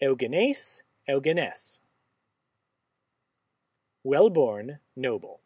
eugenes, eugenes. Well born, noble.